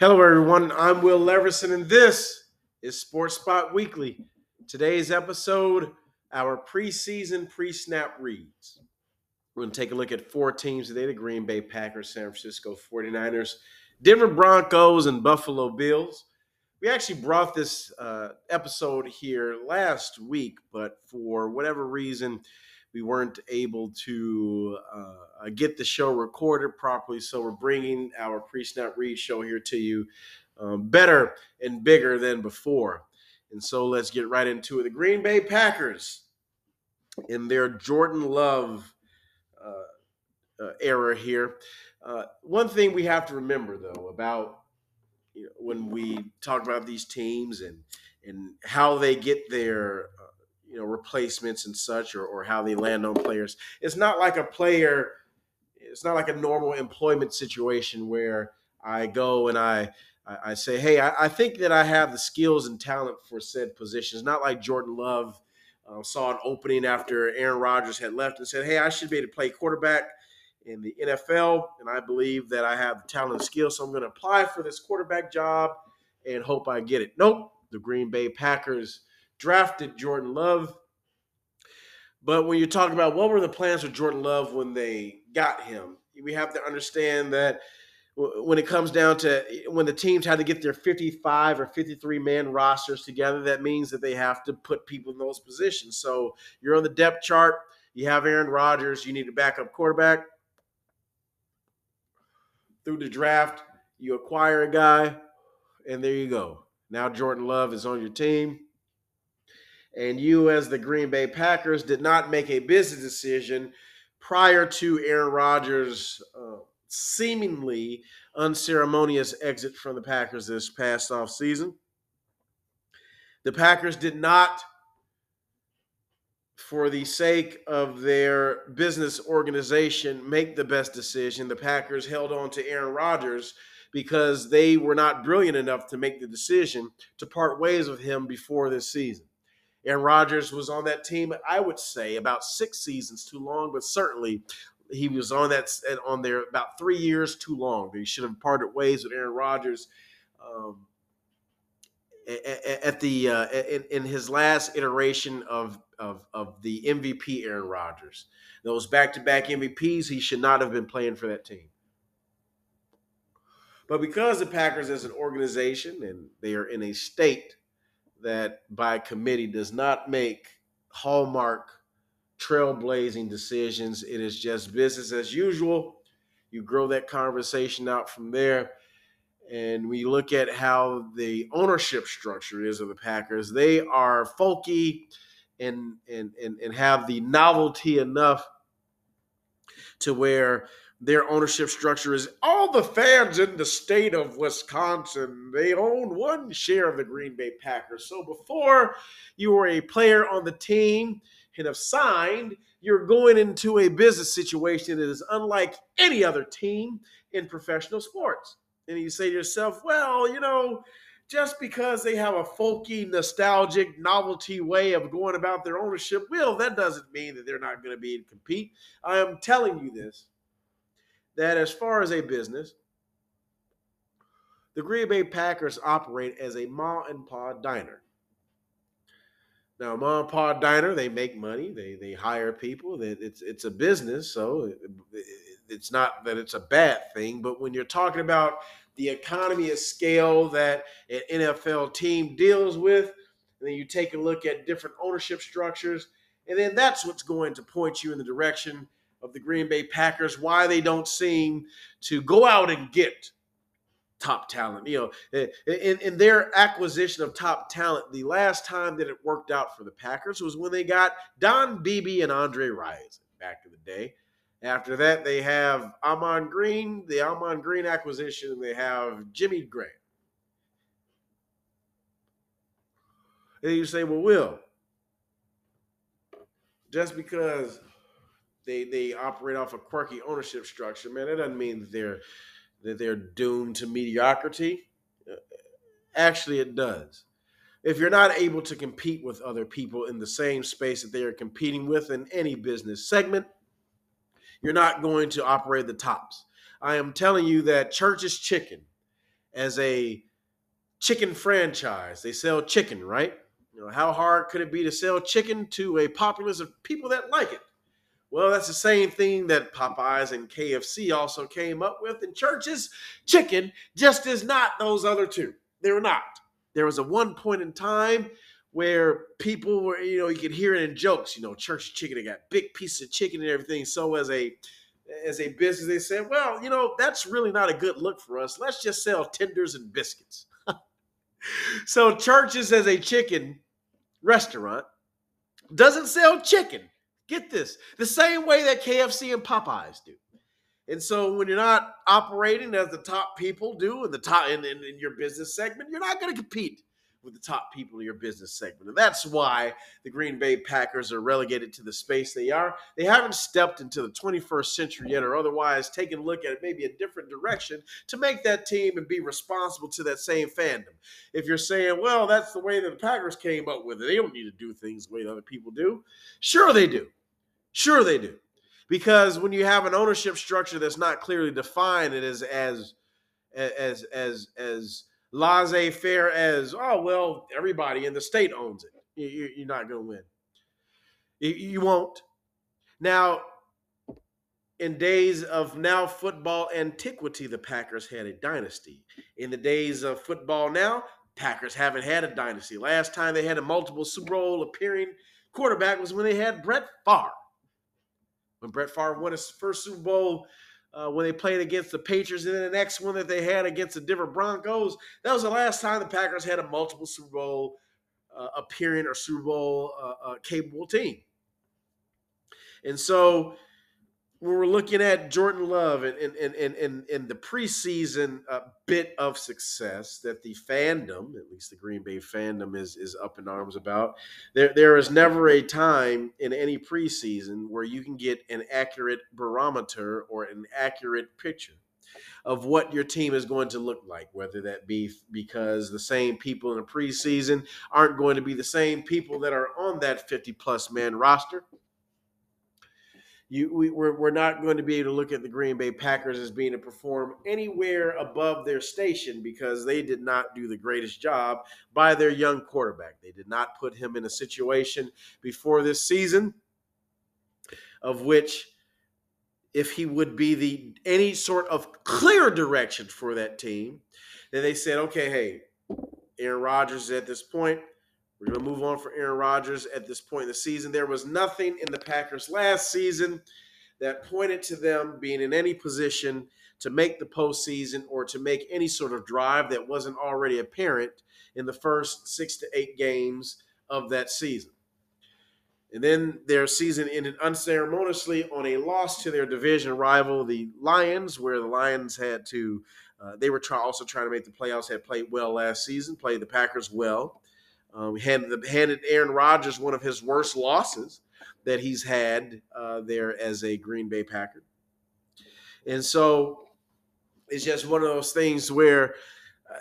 Hello, everyone. I'm Will Leverson, and this is Sports Spot Weekly. Today's episode, our preseason pre snap reads. We're going to take a look at four teams today the Green Bay Packers, San Francisco 49ers, Denver Broncos, and Buffalo Bills. We actually brought this uh, episode here last week, but for whatever reason, we weren't able to uh, get the show recorded properly. So we're bringing our pre snap read show here to you um, better and bigger than before. And so let's get right into it. The Green Bay Packers in their Jordan Love uh, uh, era here. Uh, one thing we have to remember, though, about you know, when we talk about these teams and and how they get their you know replacements and such or, or how they land on players. It's not like a player it's not like a normal employment situation where i go and i i, say hey I, I, think that i have the skills and talent for said positions not like jordan love uh, saw an opening after aaron rodgers had left and said hey i should be able to play quarterback in the nfl and i believe that i have the talent and skill so i'm going to apply for this quarterback job and hope i get it. Nope. The green bay packers drafted Jordan Love. But when you're talking about what were the plans for Jordan Love when they got him, we have to understand that when it comes down to when the teams had to get their 55 or 53 man rosters together, that means that they have to put people in those positions. So you're on the depth chart. You have Aaron Rodgers. You need a backup quarterback. Through the draft, you acquire a guy, and there you go. Now Jordan Love is on your team and you, as the Green Bay Packers, did not make a business decision prior to Aaron Rodgers' uh, seemingly unceremonious exit from the Packers this past off season. The Packers did not, for the sake of their business organization, make the best decision. The Packers held on to Aaron Rodgers because they were not brilliant enough to make the decision to part ways with him before this season. Aaron Rodgers was on that team, I would say, about six seasons too long, but certainly he was on that on there about three years too long. They should have parted ways with Aaron Rodgers um, at the uh, in, in, his last iteration of, of of the MVP Aaron Rodgers. Those back to back MVPs, he should not have been playing for that team. But because the Packers, as an organization, and they are in a state that by committee does not make hallmark trailblazing decisions. It is just business as usual. You grow that conversation out from there. And we look at how the ownership structure is of the Packers. They are folky and and and, and have the novelty enough to where their ownership structure is all the fans in the state of Wisconsin. They own one share of the Green Bay Packers. So before you were a player on the team and have signed, you're going into a business situation that is unlike any other team in professional sports. And you say to yourself, well, you know, just because they have a folky, nostalgic, novelty way of going about their ownership, well, that doesn't mean that they're not going to be to compete. I am telling you this that as far as a business, the Green Bay Packers operate as a ma and pa diner. Now, mom and pa diner, they make money. They they hire people. It's it's a business, so it's not that it's a bad thing. But when you're talking about the economy of scale that an NFL team deals with, and then you take a look at different ownership structures, and then that's what's going to point you in the direction of the Green Bay Packers, why they don't seem to go out and get top talent. You know, eh, eh, in, in their acquisition of top talent, the last time that it worked out for the Packers was when they got Don Beebe and Andre Rison back in the day. After that, they have Ahman Green, the Ahman Green acquisition, and they have Jimmy Graham. And you say, well, Will, just because they they operate off a quirky ownership structure, man, that doesn't mean that they're that they're doomed to mediocrity. Uh, actually, it does. If you're not able to compete with other people in the same space that they are competing with in any business segment, you're not going to operate the tops. I am telling you that church is chicken as a chicken franchise. They sell chicken, right? You know, how hard could it be to sell chicken to a populace of people that like it? Well, that's the same thing that Popeyes and KFC also came up with And Church's. Chicken just is not those other two. They're not. There was a one point in time where people were, you know, you could hear it in jokes, you know, church chicken, they got big pieces of chicken and everything. So as a as a business, they said, well, you know, that's really not a good look for us. Let's just sell tenders and biscuits. so Church's as a chicken restaurant doesn't sell chicken. Get this. The same way that KFC and Popeyes do. And so when you're not operating as the top people do in the top in, in, in your business segment, you're not going to compete with the top people in your business segment. And that's why the Green Bay Packers are relegated to the space they are. They haven't stepped into the 21st century yet, or otherwise taken a look at it maybe a different direction to make that team and be responsible to that same fandom. If you're saying, well, that's the way that the Packers came up with it, they don't need to do things the way other people do. Sure, they do. Sure, they do. Because when you have an ownership structure that's not clearly defined, it is as as as as laissez faire as oh well everybody in the state owns it. You, are not going to win you won't. Now in days of now football antiquity the packers had a dynasty. In the days of football now packers haven't had a dynasty. Last time they had a multiple super bowl appearing quarterback was when they had brett Favre. When brett Favre won his first super bowl uh, when they played against the Patriots, and then the next one that they had against the Denver Broncos. That was the last time the Packers had a multiple Super Bowl uh, appearing or Super Bowl uh, uh capable team. And so when we're looking at Jordan Love and and, and, and, and, the preseason uh, bit of success that the fandom, at least the Green Bay fandom, is is up in arms about, there there is never a time in any preseason where you can get an accurate barometer or an accurate picture of what your team is going to look like, whether that be because the same people in the preseason aren't going to be the same people that are on that 50 plus man roster you we, we're, we're not going to be able to look at the Green Bay Packers as being to perform anywhere above their station because they did not do the greatest job by their young quarterback. They did not put him in a situation before this season of which if he would be the any sort of clear direction for that team, then they said, okay, hey, Aaron Rodgers at this point we're going to move on for Aaron Rodgers at this point in the season. There was nothing in the Packers last season that pointed to them being in any position to make the postseason or to make any sort of drive that wasn't already apparent in the first six to eight games of that season. And then their season ended unceremoniously on a loss to their division rival, the Lions, where the Lions had to, uh, they were try, also trying to make the playoffs, had played well last season, played the Packers well. Um, handed, handed Aaron Rodgers one of his worst losses that he's had uh, there as a Green Bay Packer. And so it's just one of those things where uh,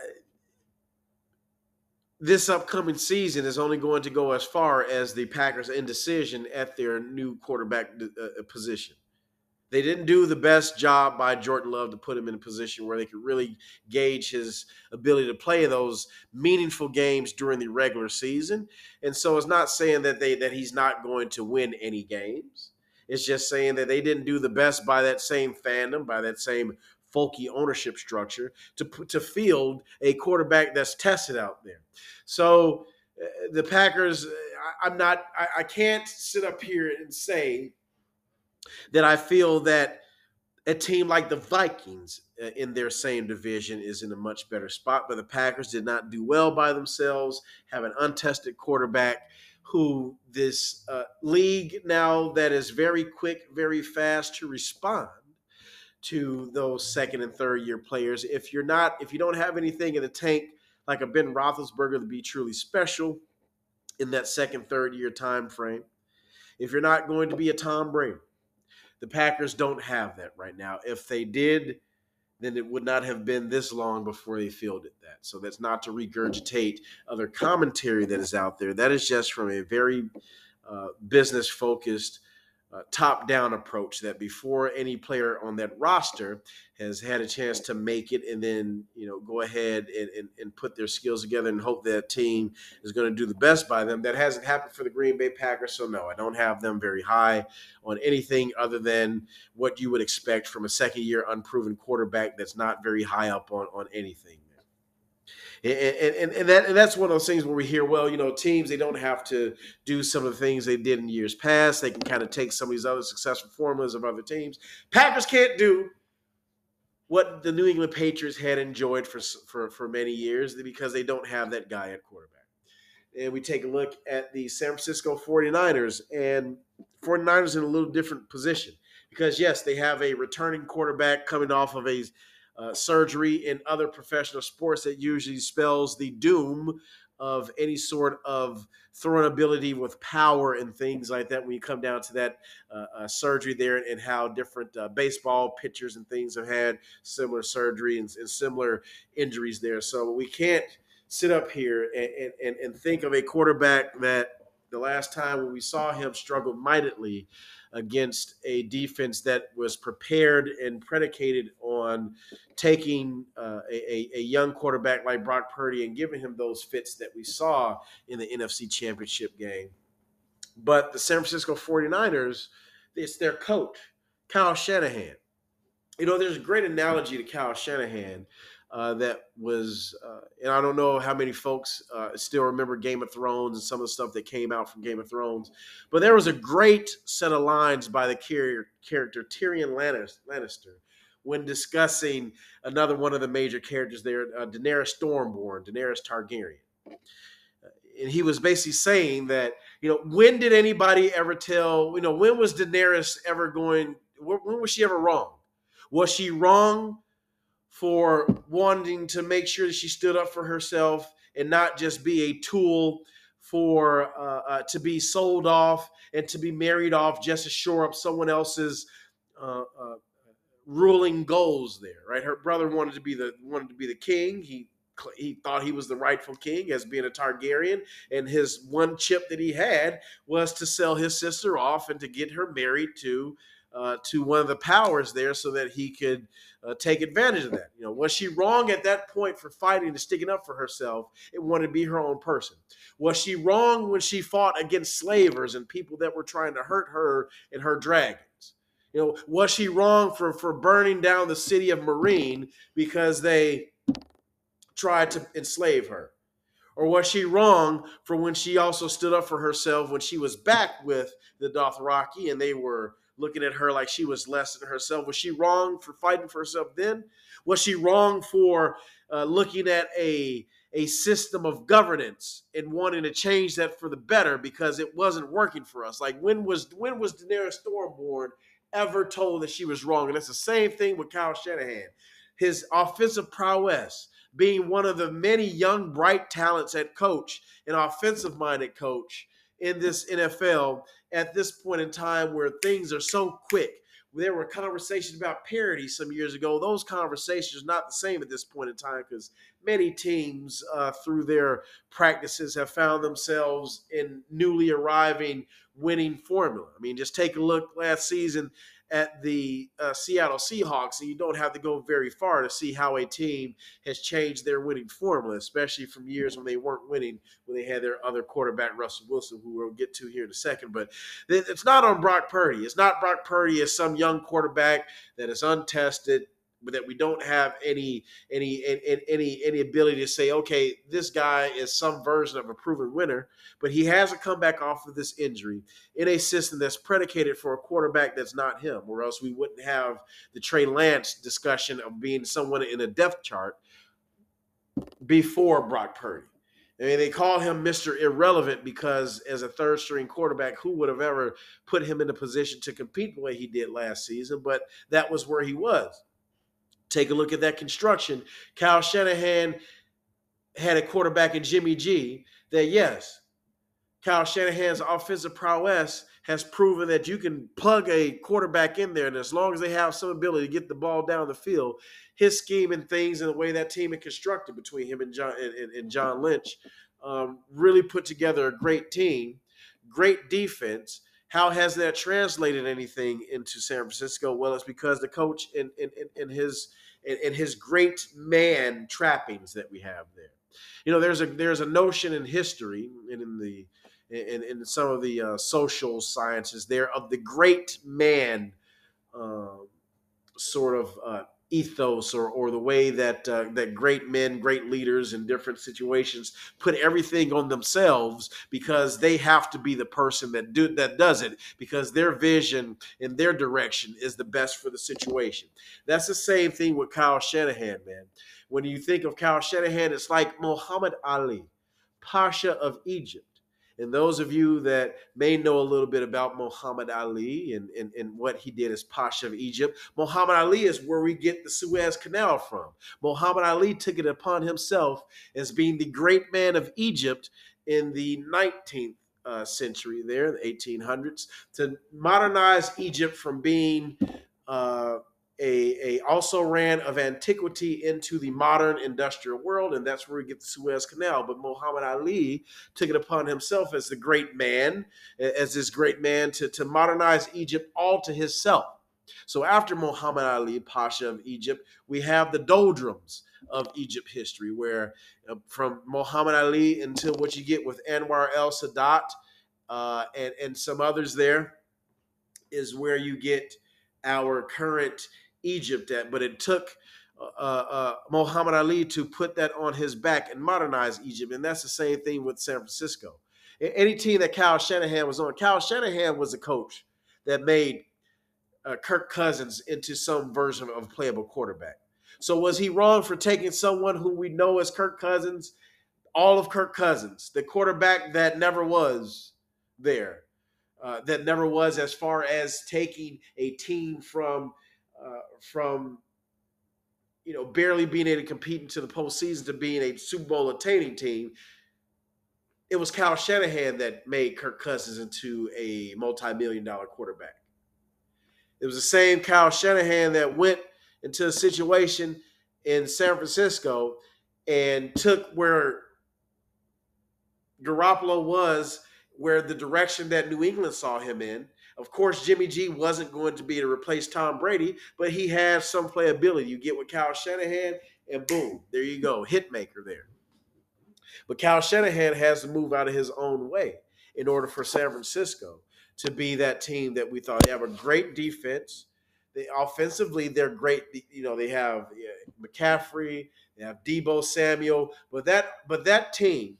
this upcoming season is only going to go as far as the Packers' indecision at their new quarterback uh, position they didn't do the best job by Jordan Love to put him in a position where they could really gauge his ability to play those meaningful games during the regular season. And so it's not saying that they that he's not going to win any games. It's just saying that they didn't do the best by that same fandom, by that same folky ownership structure to to field a quarterback that's tested out there. So uh, the Packers, I, am not, I, I can't sit up here and say that I feel that a team like the Vikings uh, in their same division is in a much better spot. But the Packers did not do well by themselves, have an untested quarterback who this uh, league now that is very quick, very fast to respond to those second and third year players. If you're not, if you don't have anything in the tank like a Ben Roethlisberger to be truly special in that second, third year time frame, if you're not going to be a Tom Brady, the Packers don't have that right now. If they did, then it would not have been this long before they fielded that. So that's not to regurgitate other commentary that is out there. That is just from a very uh, business focused uh, top down approach that before any player on that roster has had a chance to make it and then you know go ahead and, and, and put their skills together and hope that team is going to do the best by them. That hasn't happened for the green bay packers so no i don't have them very high on anything other than what you would expect from a second year unproven quarterback that's not very high up on, on anything and, and, and, that, and that's one of those things where we hear, well, you know, teams, they don't have to do some of the things they did in years past. They can kind of take some of these other successful formulas of other teams. Packers can't do what the New England Patriots had enjoyed for, for, for many years because they don't have that guy at quarterback. And we take a look at the San Francisco 49ers, and 49ers in a little different position because, yes, they have a returning quarterback coming off of a uh, surgery in other professional sports that usually spells the doom of any sort of throwing ability with power and things like that when you come down to that uh, uh, surgery there and how different uh, baseball pitchers and things have had similar surgery and, and, similar injuries there. So we can't sit up here and, and, and think of a quarterback that the last time when we saw him struggle mightily against a defense that was prepared and predicated on taking uh, a, a young quarterback like Brock Purdy and giving him those fits that we saw in the NFC Championship game. But the San Francisco 49ers, it's their coach, Kyle Shanahan. You know, there's a great analogy to Kyle Shanahan uh, that was, uh, and I don't know how many folks uh, still remember Game of Thrones and some of the stuff that came out from Game of Thrones, but there was a great set of lines by the character Tyrion Lannister when discussing another one of the major characters there, uh, Daenerys Stormborn, Daenerys Targaryen. And he was basically saying that, you know, when did anybody ever tell, you know, when was Daenerys ever going, when was she ever wrong? Was she wrong for wanting to make sure that she stood up for herself and not just be a tool for uh, uh, to be sold off and to be married off just to shore up someone else's uh, uh ruling goals there right? Her brother wanted to be the wanted to be the king. He he thought he was the rightful king as being a Targaryen, and his one chip that he had was to sell his sister off and to get her married to uh, to one of the powers there so that he could uh, take advantage of that. You know, was she wrong at that point for fighting and sticking up for herself and wanted to be her own person? Was she wrong when she fought against slavers and people that were trying to hurt her and her dragons? You know, was she wrong for for burning down the city of Meereen because they tried to enslave her? Or was she wrong for when she also stood up for herself when she was back with the Dothraki and they were looking at her like she was less than herself. Was she wrong for fighting for herself then? Was she wrong for uh, looking at a a system of governance and wanting to change that for the better because it wasn't working for us? Like when was when was Daenerys Stormborn ever told that she was wrong? And that's the same thing with Kyle Shanahan. His offensive prowess, being one of the many young, bright talents at coach, an offensive minded coach in this NFL at this point in time where things are so quick. There were conversations about parity some years ago. Those conversations are not the same at this point in time because many teams, uh, through their practices, have found themselves in newly arriving winning formula. I mean, just take a look last season at the uh, Seattle Seahawks, and you don't have to go very far to see how a team has changed their winning formula, especially from years when they weren't winning, when they had their other quarterback, Russell Wilson, who we'll get to here in a second. But it's not on Brock Purdy. It's not Brock Purdy as some young quarterback that is untested, that we don't have any any any any ability to say, okay, this guy is some version of a proven winner, but he hasn't come back off of this injury in a system that's predicated for a quarterback that's not him, or else we wouldn't have the Trey Lance discussion of being someone in a depth chart before Brock Purdy. I mean, they call him Mr. Irrelevant because as a third string quarterback, who would have ever put him in a position to compete the way he did last season? But that was where he was. Take a look at that construction. Kyle Shanahan had a quarterback in Jimmy G that, yes, Kyle Shanahan's offensive prowess has proven that you can plug a quarterback in there, and as long as they have some ability to get the ball down the field, his scheme and things and the way that team is constructed between him and John and, and John Lynch um, really put together a great team, great defense, How has that translated anything into San Francisco? Well, it's because the coach and in, in, his in his great man trappings that we have there. You know, there's a there's a notion in history and in the in, in some of the uh, social sciences there of the great man uh, sort of uh, ethos or, or the way that uh, that great men, great leaders in different situations put everything on themselves because they have to be the person that do that does it because their vision and their direction is the best for the situation. That's the same thing with Kyle Shanahan, man. When you think of Kyle Shanahan, it's like Muhammad Ali, Pasha of Egypt. And those of you that may know a little bit about Muhammad Ali and, and, and what he did as Pasha of Egypt, Muhammad Ali is where we get the Suez Canal from. Muhammad Ali took it upon himself as being the great man of Egypt in the 19th uh, century, there, the 1800s, to modernize Egypt from being uh, a, a also ran of antiquity into the modern industrial world, and that's where we get the Suez Canal. But Muhammad Ali took it upon himself as the great man, as this great man, to, to modernize Egypt all to himself. So after Muhammad Ali, Pasha of Egypt, we have the doldrums of Egypt history, where uh, from Muhammad Ali until what you get with Anwar el Sadat uh, and, and some others there is where you get our current Egypt at, but it took uh, uh, uh, Muhammad Ali to put that on his back and modernize Egypt. And that's the same thing with San Francisco. Any team that Kyle Shanahan was on, Kyle Shanahan was a coach that made uh, Kirk Cousins into some version of a playable quarterback. So was he wrong for taking someone who we know as Kirk Cousins, all of Kirk Cousins, the quarterback that never was there, uh, that never was as far as taking a team from – uh, from you know barely being able to compete into the postseason to being a Super Bowl attaining team. It was Kyle Shanahan that made Kirk Cousins into a multi-million dollar quarterback. It was the same Kyle Shanahan that went into a situation in San Francisco and took where Garoppolo was, where the direction that New England saw him in, of course, Jimmy G wasn't going to be to replace Tom Brady, but he has some playability. You get with Kyle Shanahan, and boom, there you go, hit maker there. But Kyle Shanahan has to move out of his own way in order for San Francisco to be that team that we thought they have a great defense. They offensively, they're great. You know, they have McCaffrey, they have Deebo Samuel, but that but that team,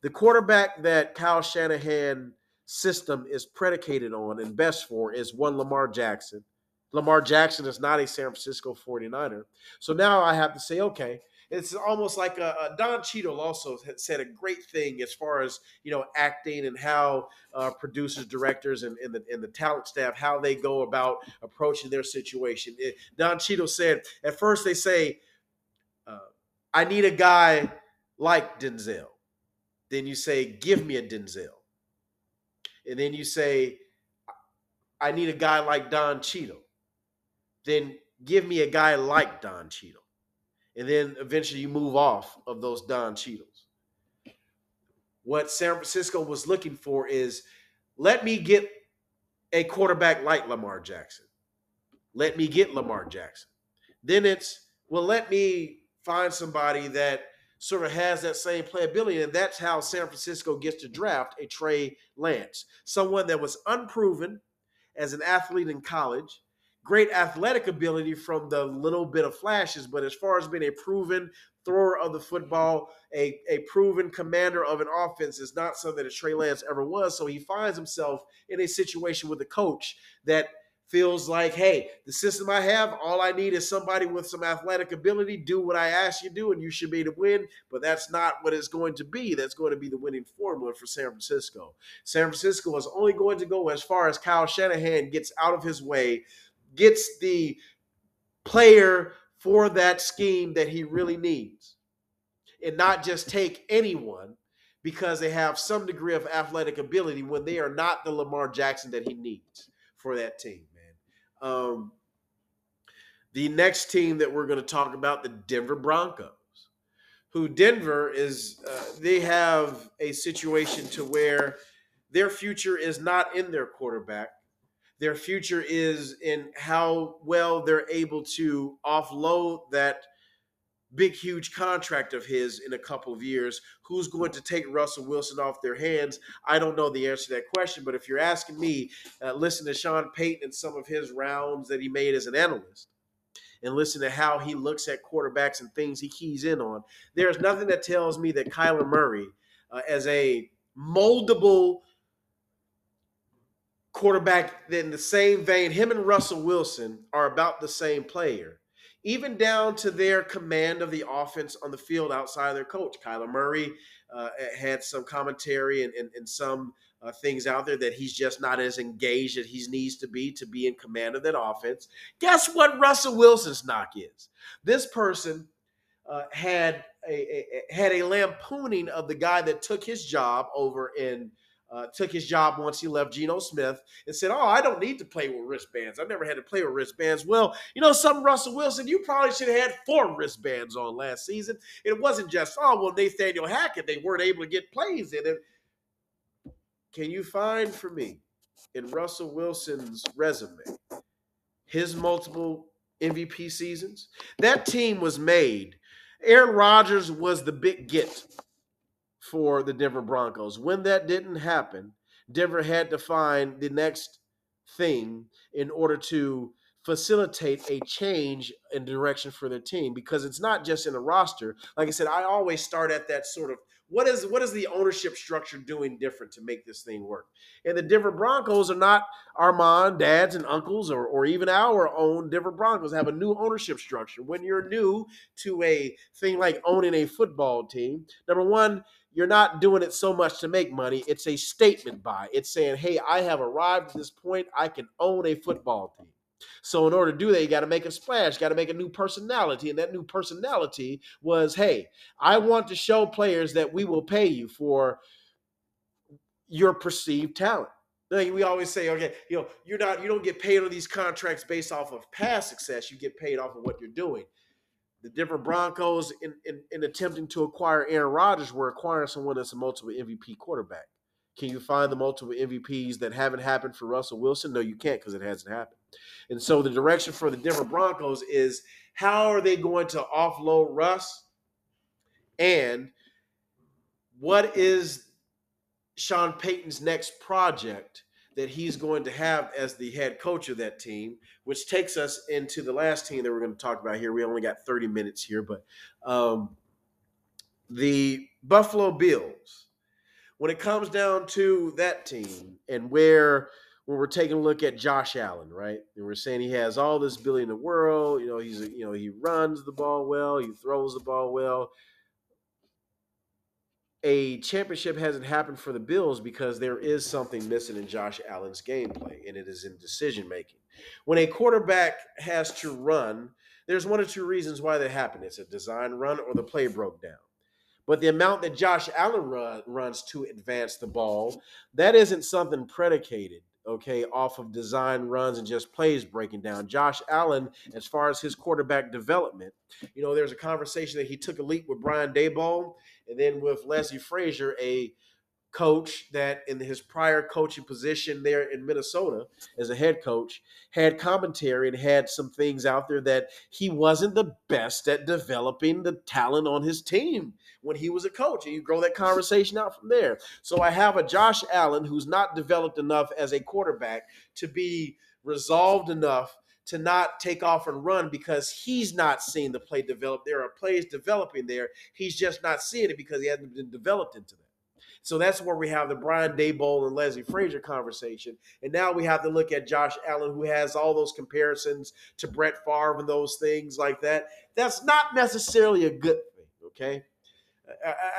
the quarterback that Kyle Shanahan system is predicated on and best for is one Lamar Jackson. Lamar Jackson is not a San Francisco 49er. So now I have to say, okay, it's almost like a, a Don Cheadle also said a great thing as far as you know acting and how uh, producers, directors, and, and, the, and the talent staff how they go about approaching their situation. It, Don Cheadle said at first they say, uh, "I need a guy like Denzel." Then you say, "Give me a Denzel." And then you say, I need a guy like Don Cheadle, then give me a guy like Don Cheadle. And then eventually you move off of those Don Cheadles. What San Francisco was looking for is let me get a quarterback like Lamar Jackson. Let me get Lamar Jackson. Then it's, well, let me find somebody that sort of has that same playability. And that's how San Francisco gets to draft a Trey Lance, someone that was unproven as an athlete in college, great athletic ability from the little bit of flashes, but as far as being a proven thrower of the football, a, a proven commander of an offense is not something that Trey Lance ever was. So he finds himself in a situation with a coach that – feels like, hey, the system I have, all I need is somebody with some athletic ability, do what I ask you to do, and you should be to win. But that's not what it's going to be. That's going to be the winning formula for San Francisco. San Francisco is only going to go as far as Kyle Shanahan gets out of his way, gets the player for that scheme that he really needs, and not just take anyone because they have some degree of athletic ability when they are not the Lamar Jackson that he needs for that team. Um, the next team that we're going to talk about, the Denver Broncos, who Denver is, uh, they have a situation to where their future is not in their quarterback. Their future is in how well they're able to offload that big, huge contract of his in a couple of years. Who's going to take Russell Wilson off their hands? I don't know the answer to that question. But if you're asking me, uh, listen to Sean Payton and some of his rounds that he made as an analyst and listen to how he looks at quarterbacks and things he keys in on. There's nothing that tells me that Kyler Murray, uh, as a moldable quarterback, in the same vein, him and Russell Wilson are about the same player even down to their command of the offense on the field outside of their coach. Kyler Murray uh, had some commentary and, and, and some uh, things out there that he's just not as engaged as he needs to be to be in command of that offense. Guess what Russell Wilson's knock is? This person uh, had a, a, had a lampooning of the guy that took his job over in – uh, took his job once he left Geno Smith and said, Oh, I don't need to play with wristbands. I've never had to play with wristbands. Well, you know, some Russell Wilson, you probably should have had four wristbands on last season. It wasn't just, oh, well, Nathaniel Hackett, they weren't able to get plays in it. Can you find for me in Russell Wilson's resume his multiple MVP seasons? That team was made. Aaron Rodgers was the big get for the Denver Broncos. When that didn't happen, Denver had to find the next thing in order to facilitate a change in direction for their team because it's not just in the roster. Like I said, I always start at that sort of what is what is the ownership structure doing different to make this thing work? And the Denver Broncos are not our mom, dads, and uncles, or, or even our own Denver Broncos have a new ownership structure. When you're new to a thing like owning a football team, number one, you're not doing it so much to make money. It's a statement buy. It's saying, hey, I have arrived at this point. I can own a football team. So in order to do that, you got to make a splash, got to make a new personality. And that new personality was, hey, I want to show players that we will pay you for your perceived talent. Like we always say, okay, you know, you're not, you don't get paid on these contracts based off of past success. You get paid off of what you're doing the Denver Broncos, in, in, in, attempting to acquire Aaron Rodgers, were acquiring someone that's a multiple MVP quarterback. Can you find the multiple MVPs that haven't happened for Russell Wilson? No, you can't because it hasn't happened. And so the direction for the Denver Broncos is how are they going to offload Russ? And what is Sean Payton's next project that he's going to have as the head coach of that team, which takes us into the last team that we're going to talk about here. We only got 30 minutes here, but um, the Buffalo Bills, when it comes down to that team and where when we're taking a look at Josh Allen, right? And we're saying he has all this ability in the world. You know, he's you know he runs the ball well, he throws the ball well a championship hasn't happened for the Bills because there is something missing in Josh Allen's gameplay, and it is in decision making. When a quarterback has to run, there's one or two reasons why that happened. It's a design run or the play broke down. But the amount that Josh Allen run, runs to advance the ball, that isn't something predicated okay, off of design runs and just plays breaking down. Josh Allen, as far as his quarterback development, you know, there's a conversation that he took a leap with Brian Daboll and then with Leslie Frazier, a coach that in his prior coaching position there in Minnesota as a head coach had commentary and had some things out there that he wasn't the best at developing the talent on his team when he was a coach and you grow that conversation out from there so i have a josh allen who's not developed enough as a quarterback to be resolved enough to not take off and run because he's not seeing the play develop. There are plays developing there. He's just not seeing it because he hasn't been developed into that. So that's where we have the Brian Daboll and Leslie Frazier conversation. And now we have to look at Josh Allen, who has all those comparisons to Brett Favre and those things like that. That's not necessarily a good thing, okay?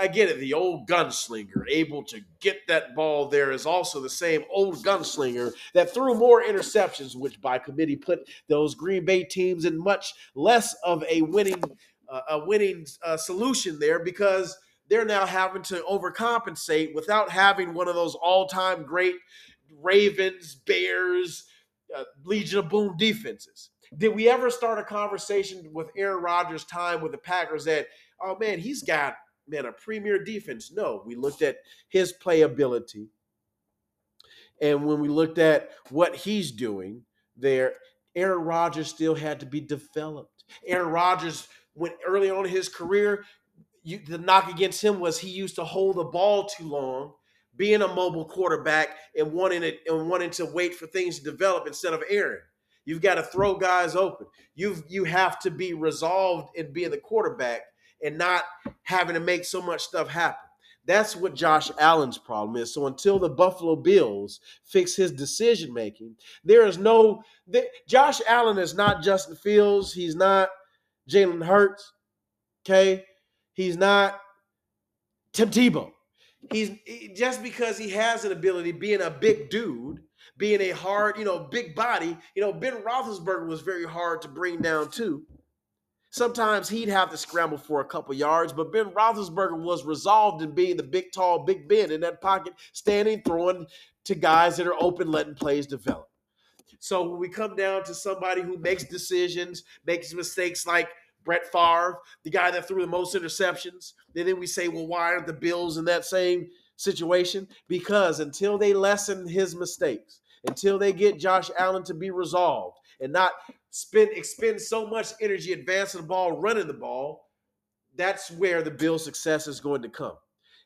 I, get it. The old gunslinger able to get that ball there is also the same old gunslinger that threw more interceptions, which by committee put those Green Bay teams in much less of a winning uh, a winning uh, solution there because they're now having to overcompensate without having one of those all-time great Ravens, Bears, uh, Legion of Boom defenses. Did we ever start a conversation with Aaron Rodgers' time with the Packers that, oh man, he's got man a premier defense? No, we looked at his playability And when we looked at what he's doing there, Aaron Rodgers still had to be developed. Aaron Rodgers, when early on in his career, you, the knock against him was he used to hold the ball too long, being a mobile quarterback and wanting it and wanting to wait for things to develop instead of Aaron. You've got to throw guys open. You've you have to be resolved in being the quarterback and not having to make so much stuff happen. That's what Josh Allen's problem is. So until the Buffalo Bills fix his decision making, there is no. Josh Allen is not Justin Fields. He's not Jalen Hurts. Okay, he's not Tim Tebow. He's just because he has an ability, being a big dude, being a hard, you know, big body. You know, Ben Roethlisberger was very hard to bring down too. Sometimes he'd have to scramble for a couple yards, but Ben Roethlisberger was resolved in being the big, tall Big Ben in that pocket, standing, throwing to guys that are open, letting plays develop. So when we come down to somebody who makes decisions, makes mistakes like Brett Favre, the guy that threw the most interceptions, and then we say, well, why aren't the Bills in that same situation? Because until they lessen his mistakes, until they get Josh Allen to be resolved and not spend expend so much energy advancing the ball, running the ball, that's where the Bill success is going to come.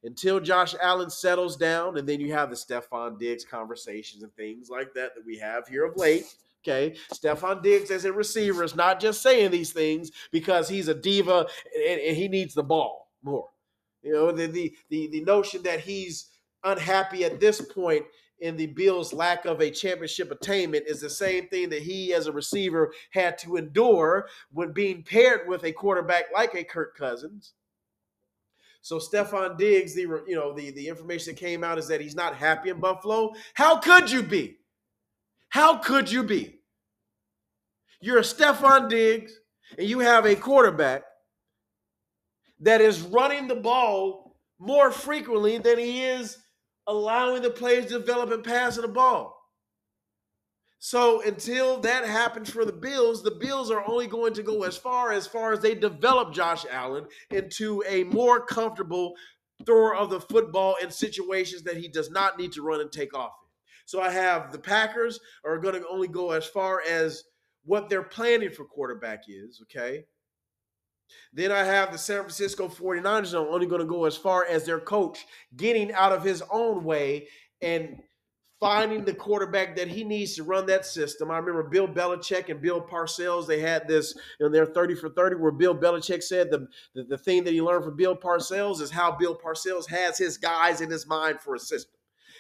Until Josh Allen settles down, and then you have the Stefon Diggs conversations and things like that that we have here of late. Okay, Stefon Diggs as a receiver is not just saying these things because he's a diva and, and he needs the ball more. You know, the, the the the notion that he's unhappy at this point in the Bills' lack of a championship attainment is the same thing that he, as a receiver, had to endure when being paired with a quarterback like a Kirk Cousins. So Stefon Diggs, the you know the the information that came out is that he's not happy in Buffalo. How could you be? How could you be? You're a Stefon Diggs, and you have a quarterback that is running the ball more frequently than he is allowing the players to develop and passing the ball. So until that happens for the Bills, the Bills are only going to go as far as far as they develop Josh Allen into a more comfortable thrower of the football in situations that he does not need to run and take off in. So I have the Packers are going to only go as far as what they're planning for quarterback is, okay? Then I have the San Francisco 49ers are only going to go as far as their coach getting out of his own way and finding the quarterback that he needs to run that system. I remember Bill Belichick and Bill Parcells, they had this in their 30 for 30 where Bill Belichick said the, the, the thing that he learned from Bill Parcells is how Bill Parcells has his guys in his mind for a system.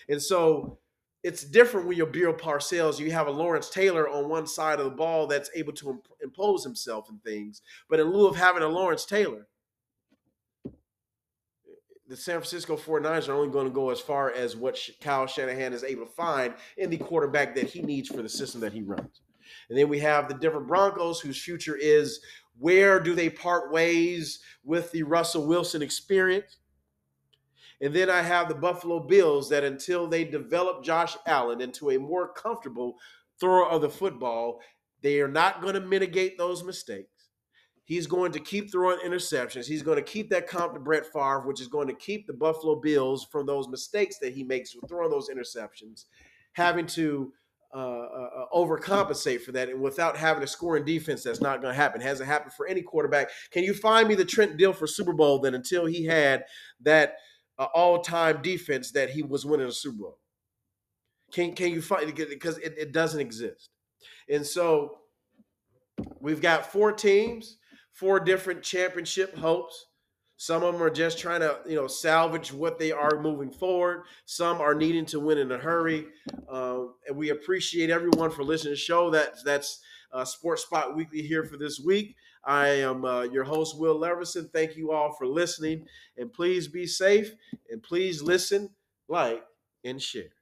And so it's different when you're Bill Parcells. You have a Lawrence Taylor on one side of the ball that's able to imp- impose himself and things. But in lieu of having a Lawrence Taylor, the San Francisco 49ers are only going to go as far as what Kyle Shanahan is able to find in the quarterback that he needs for the system that he runs. And then we have the Denver Broncos, whose future is where do they part ways with the Russell Wilson experience? And then I have the Buffalo Bills that until they develop Josh Allen into a more comfortable thrower of the football, they are not going to mitigate those mistakes. He's going to keep throwing interceptions. He's going to keep that comp to Brett Favre, which is going to keep the Buffalo Bills from those mistakes that he makes with throwing those interceptions, having to uh, uh, uh overcompensate for that, and without having a scoring defense, that's not going to happen. Hasn't happened for any quarterback. Can you find me the Trent Dilfer Super Bowl that until he had that – uh, all-time defense that he was winning a Super Bowl? Can can you find it because it, it doesn't exist? And so we've got four teams, four different championship hopes. Some of them are just trying to, you know, salvage what they are moving forward. Some are needing to win in a hurry. Uh, and we appreciate everyone for listening to the show. That, that's uh, Sports Spot Weekly here for this week. I am uh, your host, Will Leverson. Thank you all for listening. And please be safe and please listen, like, and share.